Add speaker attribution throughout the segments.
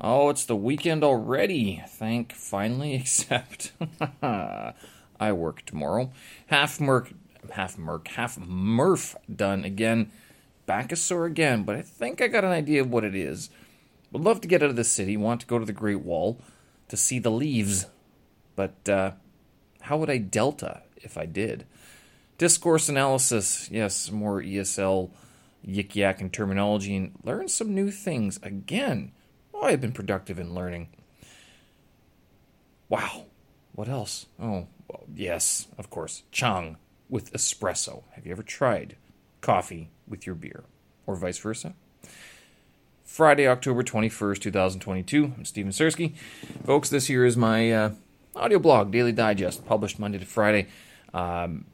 Speaker 1: Oh, it's the weekend already. Thank finally, except I work tomorrow. Half Merc, half Merc, half Murph done again. Back a sore again, but I think I got an idea of what it is. Would love to get out of the city, want to go to the Great Wall to see the leaves. But uh, how would I delta if I did? Discourse analysis, yes, more ESL yik yak and terminology, and learn some new things again. Oh, I've been productive in learning. Wow. What else? Oh, well, yes, of course. Chang with espresso. Have you ever tried coffee with your beer? Or vice versa? Friday, October 21st, 2022. I'm Steven Sersky. Folks, this here is my uh, audio blog, Daily Digest, published Monday to Friday. Um,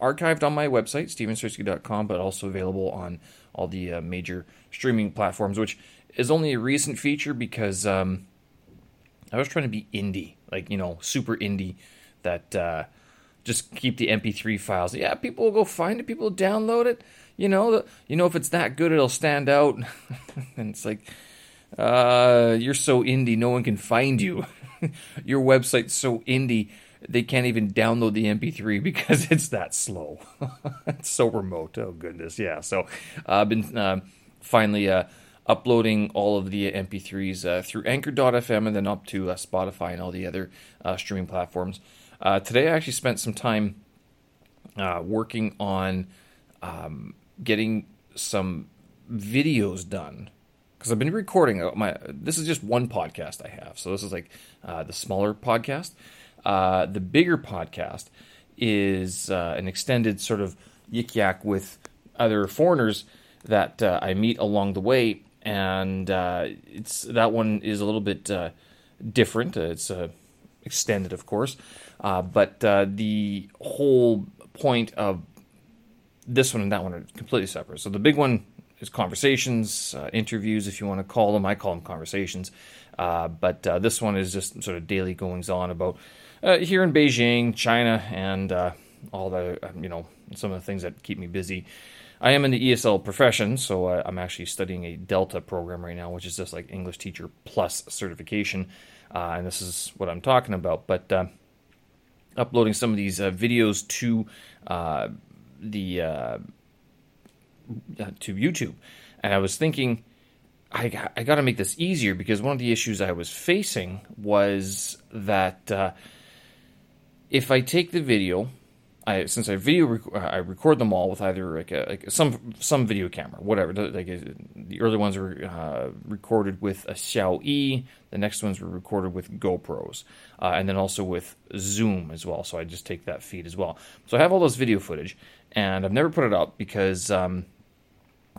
Speaker 1: archived on my website, stevensersky.com, but also available on all the uh, major streaming platforms, which is only a recent feature because um, I was trying to be indie, like, you know, super indie, that uh, just keep the MP3 files. Yeah, people will go find it, people will download it. You know, you know if it's that good, it'll stand out. and it's like, uh, you're so indie, no one can find you. Your website's so indie, they can't even download the MP3 because it's that slow. it's so remote. Oh goodness, yeah. So I've been uh, finally uh, uploading all of the MP3s uh, through Anchor.fm and then up to uh, Spotify and all the other uh, streaming platforms. Uh, today, I actually spent some time working on um, getting some videos done because I've been recording my. This is just one podcast I have, so this is like the smaller podcast. Uh, the bigger podcast is uh, an extended sort of yik yak with other foreigners that uh, I meet along the way, and uh, it's that one is a little bit uh, different. it's extended, of course, but the whole point of this one and that one are completely separate. So the big one is conversations, interviews, if you want to call them. I call them conversations. but this one is just sort of daily goings on about uh, here in Beijing, China, and uh, all the you know some of the things that keep me busy. I am in the ESL profession, so uh, I'm actually studying a Delta program right now, which is just like English Teacher Plus certification, uh, and this is what I'm talking about. But uh, uploading some of these uh, videos to the to YouTube, and I was thinking. I, I got to make this easier because one of the issues I was facing was that if I take the video, I since I video rec- I record them all with either like, a, like some some video camera, whatever. Like the early ones were uh, recorded with a Xiaomi, the next ones were recorded with GoPros, uh, and then also with Zoom as well. So I just take that feed as well. So I have all those video footage, and I've never put it up because. Um,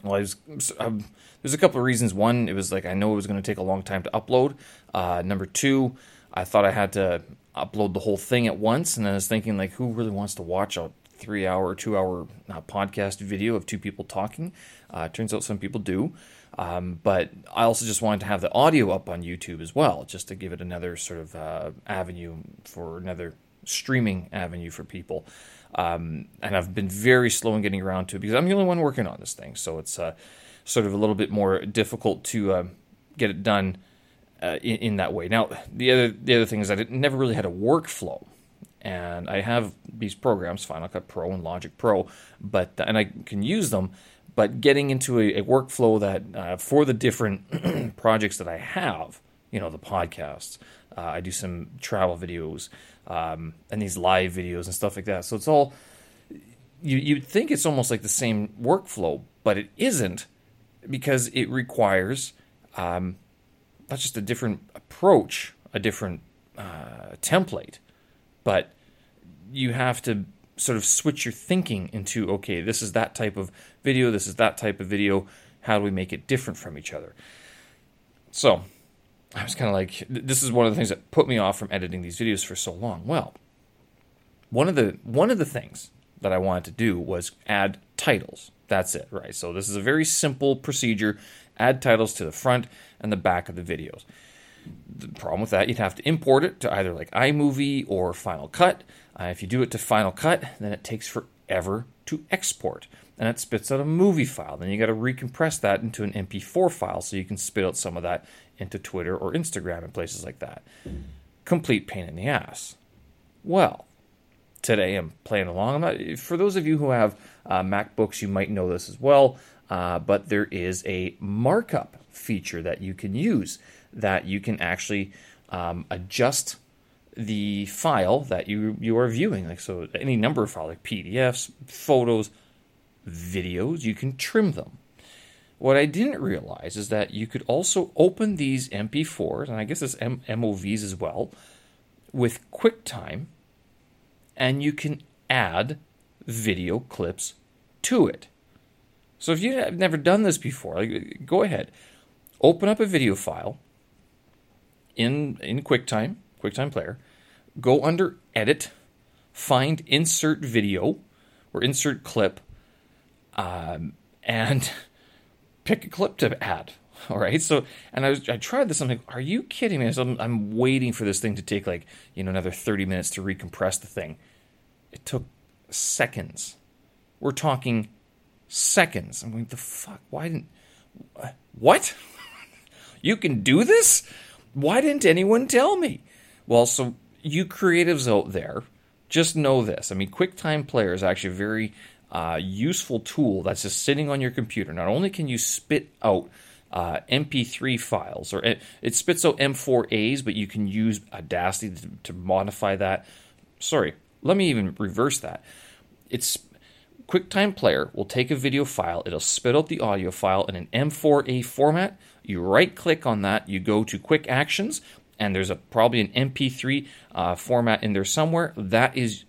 Speaker 1: well, I was, um, there's a couple of reasons. One, it was like I know it was going to take a long time to upload. Uh, number two, I thought I had to upload the whole thing at once, and I was thinking like, who really wants to watch a three hour two hour uh, podcast video of two people talking? Uh, turns out some people do. Um, but I also just wanted to have the audio up on YouTube as well, just to give it another sort of uh, avenue for another streaming avenue for people. Um, and I've been very slow in getting around to it because I'm the only one working on this thing, so it's uh, sort of a little bit more difficult to uh, get it done uh, in, in, that way. Now, the other the other thing is that it never really had a workflow, and I have these programs, Final Cut Pro and Logic Pro, but and I can use them. But getting into a, a workflow that uh, for the different projects that I have, you know, the podcasts, uh, I do some travel videos um, and these live videos and stuff like that. So it's all you you'd think it's almost like the same workflow, but it isn't because it requires um, not just a different approach, a different uh, template, but you have to sort of switch your thinking into okay, this is that type of video, this is that type of video. How do we make it different from each other? So I was kind of like, this is one of the things that put me off from editing these videos for so long. Well, one of the one of the things that I wanted to do was add titles. That's it, right? So this is a very simple procedure. Add titles to the front and the back of the videos. The problem with that, you'd have to import it to either like iMovie or Final Cut. Uh, if you do it to Final Cut, then it takes forever to export, and it spits out a movie file. Then you got to recompress that into an MP4 file so you can spit out some of that into Twitter or Instagram and places like that. Complete pain in the ass. Well, today I'm playing along. Not, for those of you who have uh, MacBooks, you might know this as well. Uh, but there is a markup feature that you can use that you can actually um, adjust the file that you you are viewing. Like so, any number of files, like PDFs, photos, videos, you can trim them. What I didn't realize is that you could also open these MP4s, and I guess it's M- MOVs as well, with QuickTime, and you can add video clips to it. So if you've never done this before, like, go ahead, open up a video file in in QuickTime, QuickTime Player, go under Edit, find Insert Video or Insert Clip, um, and pick a clip to add. All right. So, and I was, I tried this. I'm like, are you kidding me? So I'm, I'm waiting for this thing to take like, you know, another 30 minutes to recompress the thing. It took seconds. We're talking seconds. I'm like, the fuck? Why didn't, what? you can do this? Why didn't anyone tell me? Well, so you creatives out there, just know this. I mean, QuickTime Player is actually a very uh, useful tool that's just sitting on your computer. Not only can you spit out uh, MP3 files, or it, it, spits out M4As, but you can use Audacity to, to, modify that. Sorry, let me even reverse that. It's QuickTime Player will take a video file, it'll spit out the audio file in an M4A format. You right click on that, you go to Quick Actions, and there's a probably an MP3 uh, format in there somewhere. That is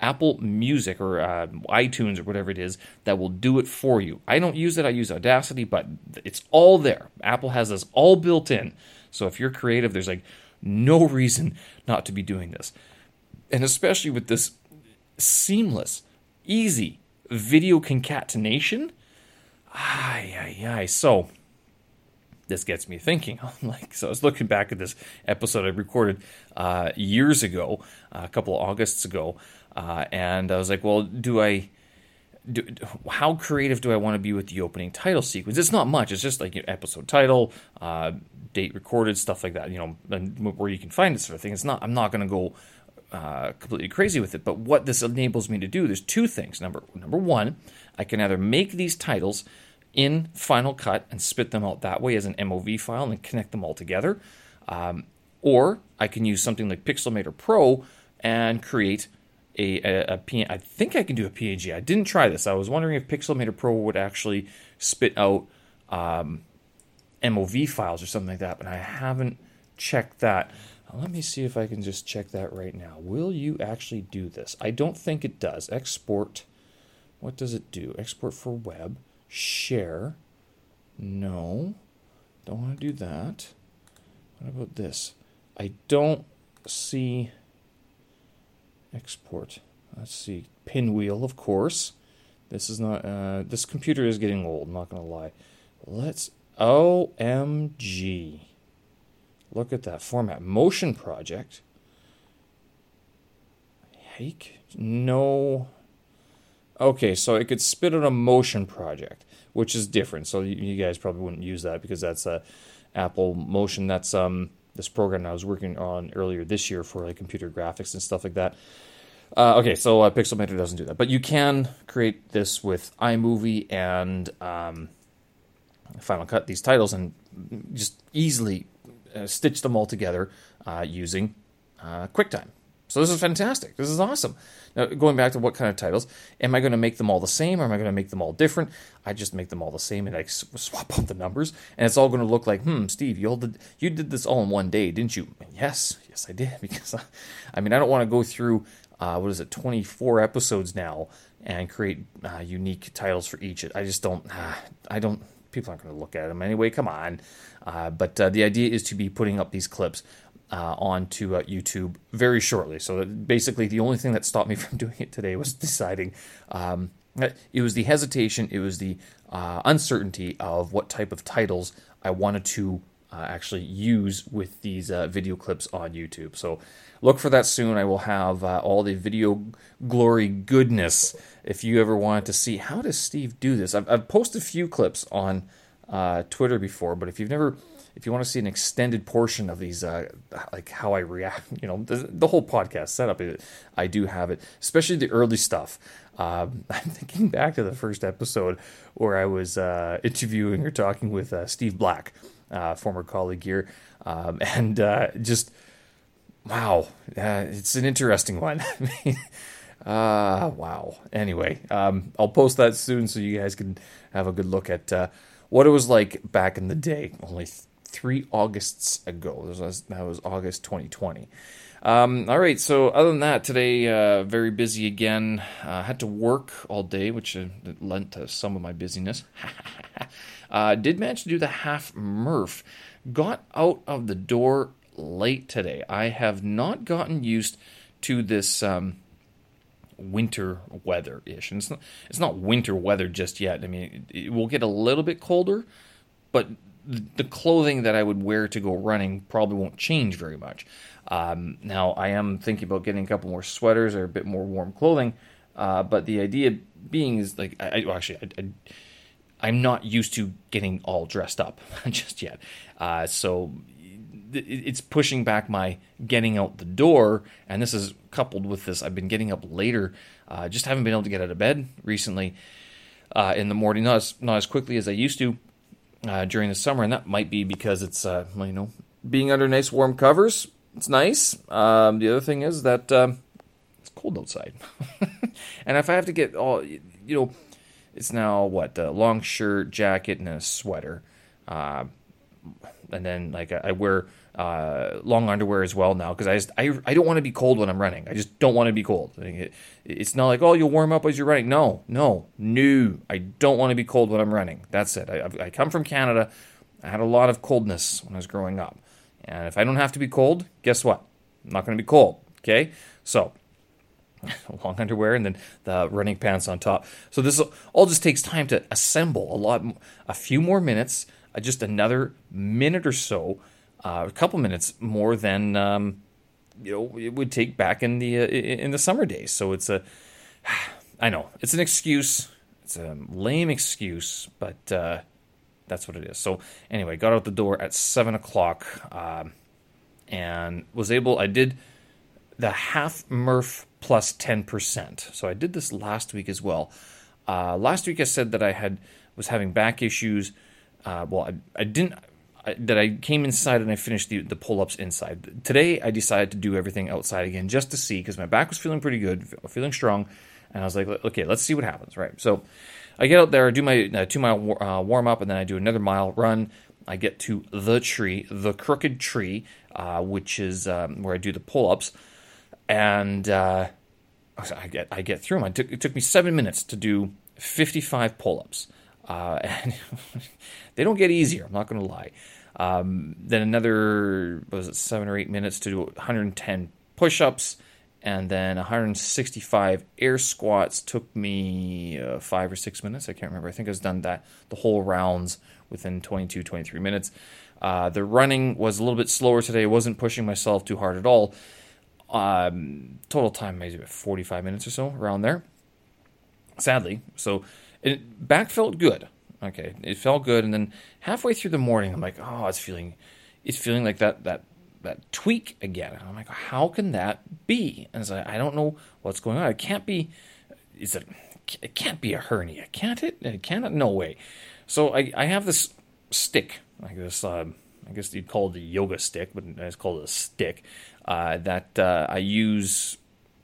Speaker 1: Apple Music or uh, iTunes or whatever it is that will do it for you. I don't use it, I use Audacity, but it's all there. Apple has this all built in. So if you're creative, there's like no reason not to be doing this. And especially with this seamless, easy video concatenation. Ay, ay, ay. So this gets me thinking. like, so I was looking back at this episode I recorded uh, years ago, uh, a couple of Augusts ago, uh, and I was like, well, do I. Do, how creative do I want to be with the opening title sequence? It's not much. It's just like you know, episode title, uh, date recorded, stuff like that. You know, where you can find this sort of thing. It's not. I'm not going to go uh, completely crazy with it. But what this enables me to do, there's two things. Number number one, I can either make these titles in Final Cut and spit them out that way as an MOV file and connect them all together, um, or I can use something like Pixelmator Pro and create a, a, a P- I think I can do a PNG. I didn't try this. I was wondering if Pixelmator Pro would actually spit out um, MOV files or something like that, but I haven't checked that. Let me see if I can just check that right now. Will you actually do this? I don't think it does. Export. What does it do? Export for web. Share. No. Don't want to do that. What about this? I don't see export. Let's see. Pinwheel, of course. This is not. Uh, this computer is getting old. I'm not gonna lie. Let's. OMG. Look at that format. Motion project. Hake? No. Okay, so it could spit out a motion project, which is different. So you, guys probably wouldn't use that because that's a Apple Motion. That's um this program I was working on earlier this year for like computer graphics and stuff like that. Uh, okay, so uh, Pixelmator doesn't do that, but you can create this with iMovie and um, Final Cut these titles and just easily uh, stitch them all together uh, using uh, QuickTime. So this is fantastic. This is awesome. Now, going back to what kind of titles, am I going to make them all the same or am I going to make them all different? I just make them all the same and I swap out the numbers, and it's all going to look like, hmm, Steve, you did you did this all in one day, didn't you? And yes, yes, I did because I, I mean I don't want to go through uh, what is it, 24 episodes now and create uh, unique titles for each. I just don't. Uh, I don't. People aren't going to look at them anyway. Come on. Uh, but uh, the idea is to be putting up these clips uh, onto uh, YouTube very shortly. So basically, the only thing that stopped me from doing it today was deciding. Um, it was the hesitation, it was the uh, uncertainty of what type of titles I wanted to uh, actually use with these uh, video clips on YouTube. So look for that soon. I will have uh, all the video glory goodness. If you ever wanted to see how does Steve do this, I've, I've posted a few clips on Twitter before, but if you've never if you want to see an extended portion of these, uh, like how I react, you know, the, the whole podcast setup, I do have it, especially the early stuff. Um, I'm thinking back to the first episode where I was uh, interviewing or talking with uh, Steve Black, uh, former colleague here, um, and uh, just wow, it's an interesting one. Uh, wow. Anyway, um, I'll post that soon so you guys can have a good look at uh, what it was like back in the day, only th- three Augusts ago. That was, that was August 2020. Um, all right, so other than that, today uh, very busy again. Uh, had to work all day, which uh, lent to some of my busyness. uh, did manage to do the half Murph. Got out of the door late today. I have not gotten used to this um, winter weather ish, and it's not it's not winter weather just yet. I mean, it, it will get a little bit colder, but the clothing that I would wear to go running probably won't change very much. Um, now, I am thinking about getting a couple more sweaters or a bit more warm clothing, uh, but the idea being is like, I, I actually, I, am not used to getting all dressed up just yet. Uh, so it's pushing back my getting out the door, and this is coupled with this. I've been getting up later, uh, just haven't been able to get out of bed recently uh, in the morning, not as not as quickly as I used to uh, during the summer, and that might be because it's uh, you know being under nice warm covers. It's nice. Um, the other thing is that um, it's cold outside, and if I have to get all you know, it's now what a long shirt, jacket, and a sweater, uh, and then like I, wear uh, long underwear as well now because I just I, I don't want to be cold when I'm running. I just don't want to be cold. It, it's not like oh you'll warm up as you're running. No, no, no. I don't want to be cold when I'm running. That's it. I, I come from Canada. I had a lot of coldness when I was growing up, and if I don't have to be cold, guess what? I'm not going to be cold. Okay, so long underwear and then the running pants on top. So this all just takes time to assemble. A lot, a few more minutes, uh, just another minute or so uh, a couple minutes more than um, you know it would take back in the uh, in the summer days. So it's a, I know it's an excuse. It's a lame excuse, but uh, that's what it is. So anyway, got out the door at seven o'clock, um, and was able. I did the half Murph plus ten percent. So I did this last week as well. Uh, last week I said that I had was having back issues. Uh, well, I, I didn't that I came inside and I finished the, the pull ups inside. Today I decided to do everything outside again just to see because my back was feeling pretty good, feeling strong, and I was like, okay, let's see what happens. Right, so I get out there, I do my uh, two mile uh, warm up, and then I do another mile run. I get to the tree, the crooked tree, uh, which is um, where I do the pull ups, and uh, I get I get through them. It took, it took me seven minutes to do 55 pull ups. Uh, and they don't get easier. I'm not going to lie. Um, then another was it seven or eight minutes to do 110 push-ups, and then 165 air squats took me uh, five or six minutes. I can't remember. I think I was done that the whole rounds within 22, 23 minutes. Uh, the running was a little bit slower today. I wasn't pushing myself too hard at all. Um, total time maybe 45 minutes or so around there. Sadly, so it back felt good. Okay, it felt good, and then halfway through the morning, I'm like, oh, it's feeling, it's feeling like that that that tweak again. And I'm like, how can that be? And like, I don't know what's going on. It can't be. Is it? It can't be a hernia, can't it? It cannot. No way. So I I have this stick like this. Uh, I guess you'd call it a yoga stick, but it's called a stick uh, that uh, I use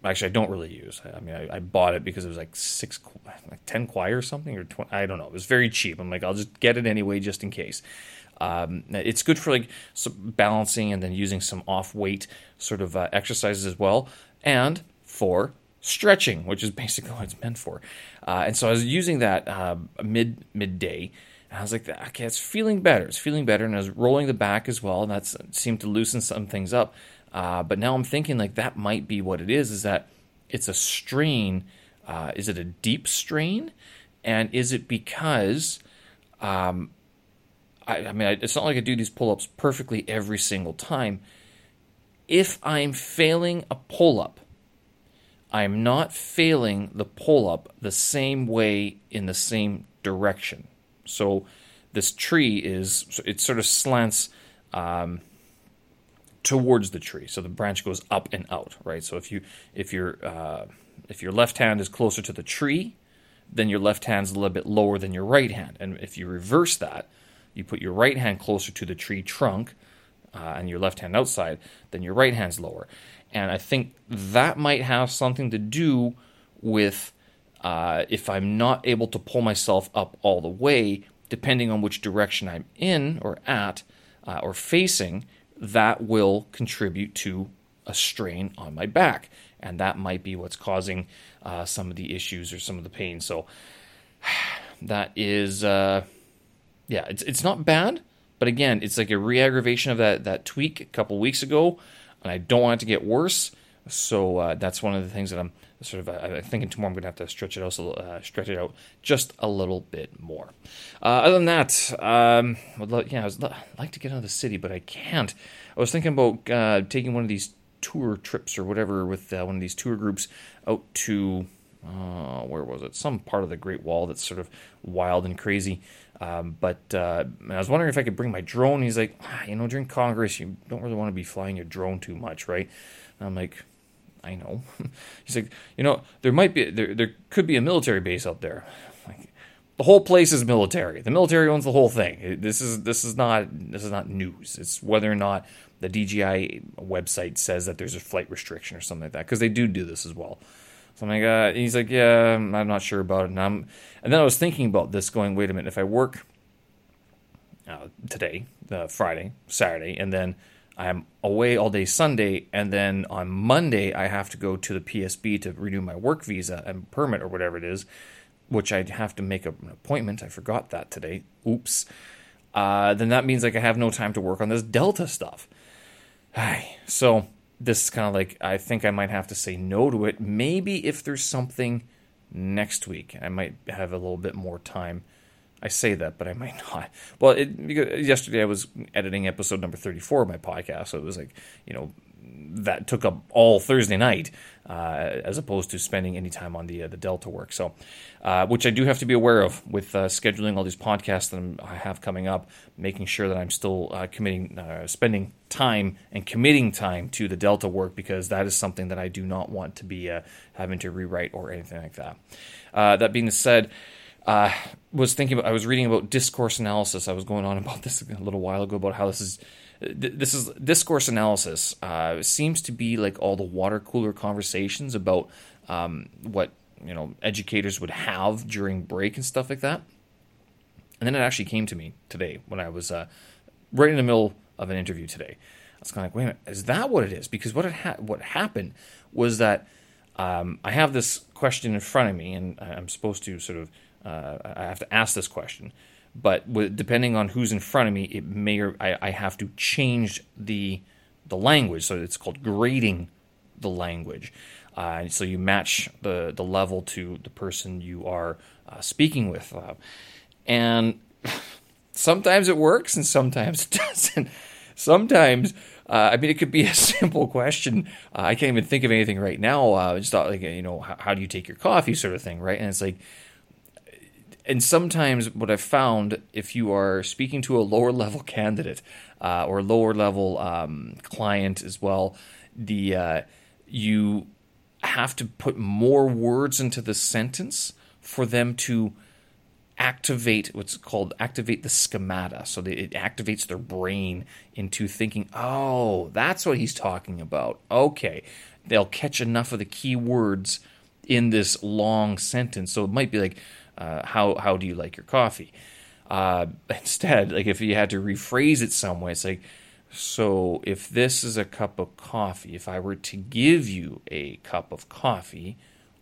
Speaker 1: actually I don't really use. I mean, I, I, bought it because it was like six, like ten kwai or something, or 20, I don't know. It was very cheap. I'm like, I'll just get it anyway, just in case. Um, it's good for like balancing and then using some off weight sort of uh, exercises as well, and for stretching, which is basically what it's meant for. Uh, and so I was using that uh, mid midday. And I was like, okay, it's feeling better. It's feeling better. And I was rolling the back as well. And that seemed to loosen some things up. Uh, but now I'm thinking like that might be what it is. Is that it's a strain? Uh, is it a deep strain? And is it because, um, I, I mean, I, it's not like I do these pull-ups perfectly every single time. If I'm failing a pull-up, I'm not failing the pull-up the same way in the same direction. So this tree is it sort of slants um, towards the tree. So the branch goes up and out, right? So if you if your uh, if your left hand is closer to the tree, then your left hand's a little bit lower than your right hand. And if you reverse that, you put your right hand closer to the tree trunk uh, and your left hand outside, then your right hand's lower. And I think that might have something to do with uh, if I'm not able to pull myself up all the way, depending on which direction I'm in or at uh, or facing, that will contribute to a strain on my back. And that might be what's causing uh, some of the issues or some of the pain. So that is, uh, yeah, it's, it's not bad. But again, it's like a re aggravation of that, that tweak a couple weeks ago. And I don't want it to get worse. So uh, that's one of the things that I'm sort of uh, thinking tomorrow I'm going to have to stretch it out, uh, stretch it out just a little bit more. Uh, other than that, um, would yeah, I would like to get out of the city, but I can't. I was thinking about uh, taking one of these tour trips or whatever with uh, one of these tour groups out to where was it? Some part of the Great Wall that's sort of wild and crazy. Um, but uh, I was wondering if I could bring my drone. He's like, ah, you know, during Congress, you don't really want to be flying your drone too much, right? And I'm like, I know. He's like, you know, there might be there there could be a military base out there. Like, the whole place is military. The military owns the whole thing. This is this is not this is not news. It's whether or not the DJI website says that there's a flight restriction or something like that because they do do this as well. So I'm like, uh, he's like, yeah, I'm not sure about it. And I'm, and then I was thinking about this, going, wait a minute, if I work uh, today, uh, Friday, Saturday, and then I'm away all day Sunday, and then on Monday I have to go to the PSB to renew my work visa and permit or whatever it is, which I have to make an appointment. I forgot that today. Oops. Uh, then that means like I have no time to work on this Delta stuff. so this is kind of like I think I might have to say no to it. Maybe if there's something next week, I might have a little bit more time I say that, but I might not. Well, it, yesterday I was editing episode number 34 of my podcast, so it was like, you know, that took up all Thursday night, uh, as opposed to spending any time on the uh, the Delta work. So, uh, which I do have to be aware of with uh, scheduling all these podcasts that I'm, i have coming up, making sure that I'm still uh, committing, uh, spending time and committing time to the Delta work because that is something that I do not want to be having to rewrite or anything like that. that being said uh, was thinking about, I was reading about discourse analysis. I was going on about this a little while ago about how this is this is discourse analysis uh, seems to be like all the water cooler conversations about um, what you know educators would have during break and stuff like that. And then it actually came to me today when I was uh, right in the middle of an interview today. I was kind of like, wait a minute, is that what it is? Because what ha- what happened was that um, I have this question in front of me, and I'm supposed to sort of uh, I have to ask this question, but with, depending on who's in front of me, it may or I, I have to change the the language. So it's called grading the language. Uh, so you match the the level to the person you are uh, speaking with, uh, and sometimes it works and sometimes it doesn't. Sometimes. Uh, I mean, it could be a simple question. Uh, I can't even think of anything right now. Uh, just thought, like, you know, how, how, do you take your coffee, sort of thing, right? And it's like, and sometimes what I've found, if you are speaking to a lower level candidate uh, or lower level um, client as well, the uh, you have to put more words into the sentence for them to activate what's called activate the schemata. So it activates their brain into thinking, oh, that's what he's talking about. Okay, they'll catch enough of the key words in this long sentence. So it might be like uh, how how do you like your coffee? Uh, instead, like if you had to rephrase it some way, it's like, so if this is a cup of coffee, if I were to give you a cup of coffee,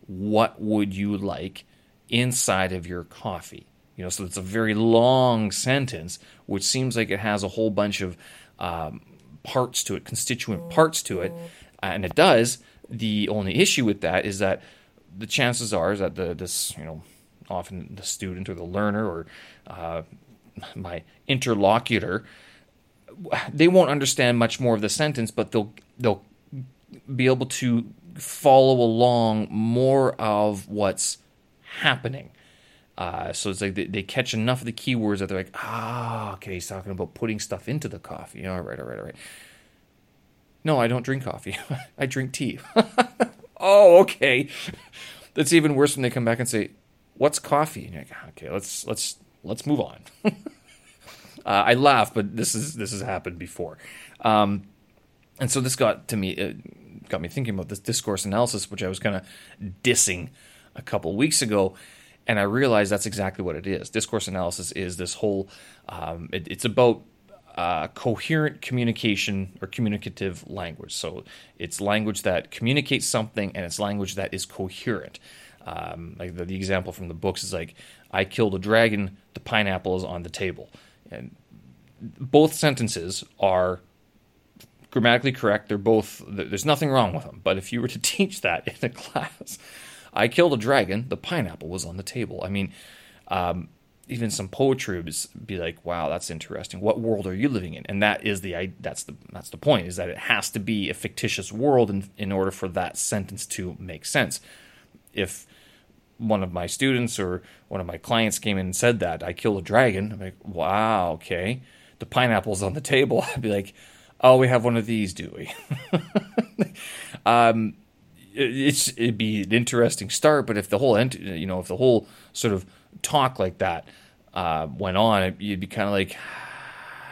Speaker 1: what would you like inside of your coffee? You know, so it's a very long sentence, which seems like it has a whole bunch of um, parts to it, constituent parts to it, and it does. The only issue with that is that the chances are is that the this you know often the student or the learner or uh, my interlocutor, they won't understand much more of the sentence, but they'll they'll be able to follow along more of what's happening. Uh, so it's like they, they, catch enough of the keywords that they're like, ah, okay, he's talking about putting stuff into the coffee. All right, all right, all right. No, I don't drink coffee. I drink tea. oh, okay. That's even worse when they come back and say, "What's coffee?" And you're like, "Okay, let's let's let's move on." uh, I laugh, but this is this has happened before, um, and so this got to me, uh, got me thinking about this discourse analysis, which I was kind of dissing a couple weeks ago, and I realized that's exactly what it is. Discourse analysis is this whole. Um, it, it's about uh, coherent communication or communicative language. So it's language that communicates something and it's language that is coherent. Um, like the, the, example from the books is like, I killed a dragon, the pineapple is on the table. And both sentences are grammatically correct. They're both, there's nothing wrong with them. But if you were to teach that in a class, I killed a dragon, the pineapple was on the table. I mean, um, even some poetry would be like, "Wow, that's interesting. What world are you living in?" And that is the that's the that's the point is that it has to be a fictitious world in in order for that sentence to make sense. If one of my students or one of my clients came in and said that I killed a dragon, I'm like, "Wow, okay." The pineapple's on the table. I'd be like, "Oh, we have one of these, do we?" um, it's it'd be an interesting start, but if the whole ent- you know if the whole sort of talk like that uh, went on, you'd be kind of like,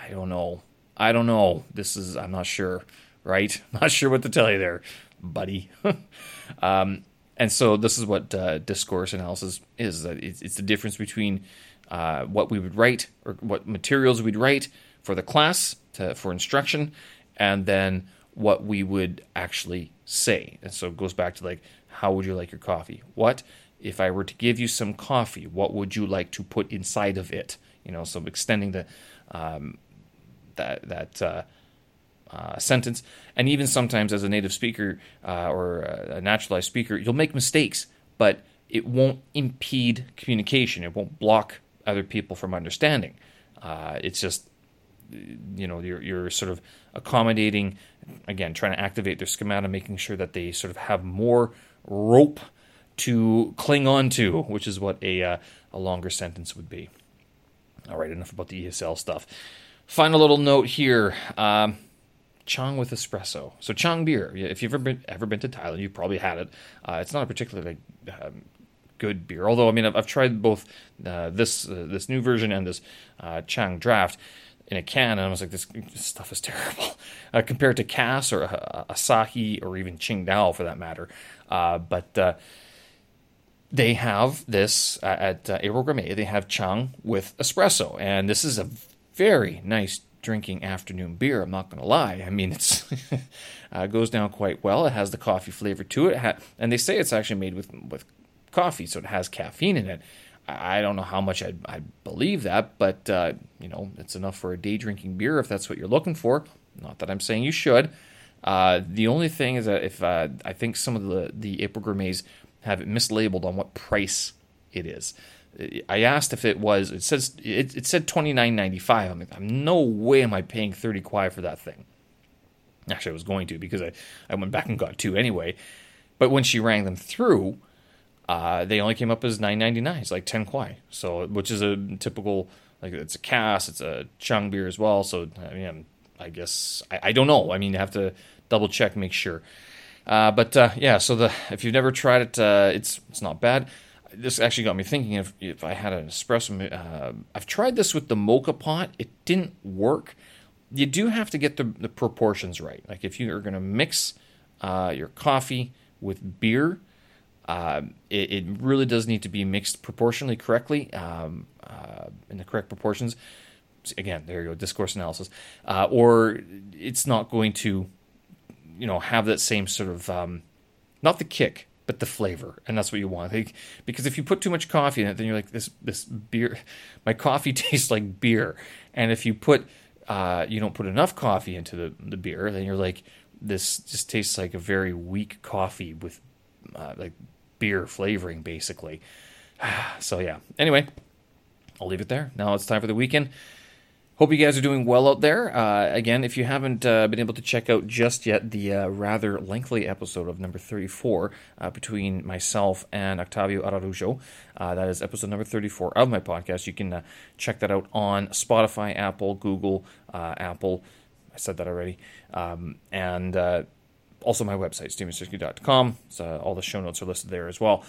Speaker 1: I don't know, I don't know. This is I'm not sure, right? Not sure what to tell you there, buddy. um, and so this is what uh, discourse analysis is. It's, it's the difference between uh, what we would write or what materials we'd write for the class to, for instruction, and then what we would actually say. And so it goes back to like, how would you like your coffee? What if I were to give you some coffee, what would you like to put inside of it? You know, so extending the um, that that uh, uh, sentence, and even sometimes as a native speaker uh, or a naturalized speaker, you'll make mistakes, but it won't impede communication. It won't block other people from understanding. Uh, it's just you know you're, you're sort of accommodating again trying to activate their schemata making sure that they sort of have more rope to cling on to, which is what a, uh, a longer sentence would be. All right, enough about the ESL stuff. Final little note here. Um, Chang with espresso. So Chang beer. If you've ever been ever been to Thailand, you've probably had it. Uh, it's not a particularly um, good beer. Although I mean, I've, I've tried both uh, this uh, this new version and this uh, Chang Draft in a can, and I was like, this, this stuff is terrible uh, compared to Cass or uh, Asahi or even Qingdao for that matter. but they have this uh, at uh, Gourmet. They have Chang with espresso, and this is a very nice drinking afternoon beer. I'm not going to lie. I mean, it's uh, goes down quite well. It has the coffee flavor to it, it ha- and they say it's actually made with with coffee, so it has caffeine in it. I don't know how much I, I believe that, but uh, you know, it's enough for a day drinking beer if that's what you're looking for. Not that I'm saying you should. Uh, the only thing is that if uh, I think some of the the April Gourmets have it mislabeled on what price it is. I asked if it was. It says it, it said twenty nine ninety five. I'm like, I'm no way am I paying thirty kwai for that thing. Actually, I was going to because I, I went back and got two anyway. But when she rang them through, uh, they only came up as nine ninety nine. It's like ten kwai. So which is a typical like it's a Cass, it's a Chang beer as well. So I mean, I guess I, I don't know. I mean, you have to double check, make sure. Uh, but uh, yeah, so the if you've never tried it, uh, it's it's not bad. This actually got me thinking if if I had an espresso. Uh, I've tried this with the mocha pot. It didn't work. You do have to get the, the proportions right. Like if you are going to mix uh, your coffee with beer, uh, it, it, really does need to be mixed proportionally correctly um, in the correct proportions. Again, there you go, discourse analysis. or it's not going to you know have that same sort of um, not the kick but the flavor and that's what you want. Because if you put too much coffee in it then you're like this this beer my coffee tastes like beer. And if you put uh, you don't put enough coffee into the, the beer then you're like this just tastes like a very weak coffee with uh, like beer flavoring basically. So yeah. Anyway i'll leave it there. Now it's time for the weekend Hope you guys are doing well out there. Uh, again, if you haven't uh, been able to check out just yet the uh, rather lengthy episode of number 34 uh, between myself and Octavio Araujo, uh, that is episode number 34 of my podcast. You can uh, check that out on Spotify, Apple, Google, Apple. I said that already. Um, and also my website, stevensersky.com. So all the show notes are listed there as well.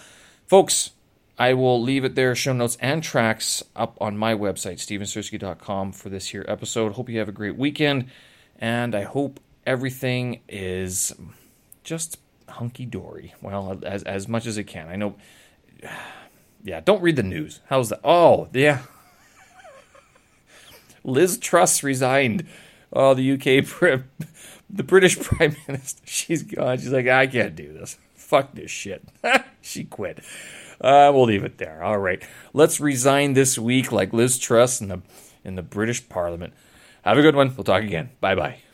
Speaker 1: Folks, I will leave it there, show notes and tracks up on my website, stevensersky.com, for this here episode. Hope you have a great weekend, and I hope everything is just hunky dory. Well, as as much as it can. I know. Yeah, don't read the news. How's that? Oh, yeah. Liz Truss resigned. Oh, the UK, the British Prime Minister. She's gone. She's like, I can't do this. Fuck this shit. she quit. Uh, we'll leave it there. All right. Let's resign this week like Liz Truss in the in the British Parliament. Have a good one. We'll talk again. Bye bye.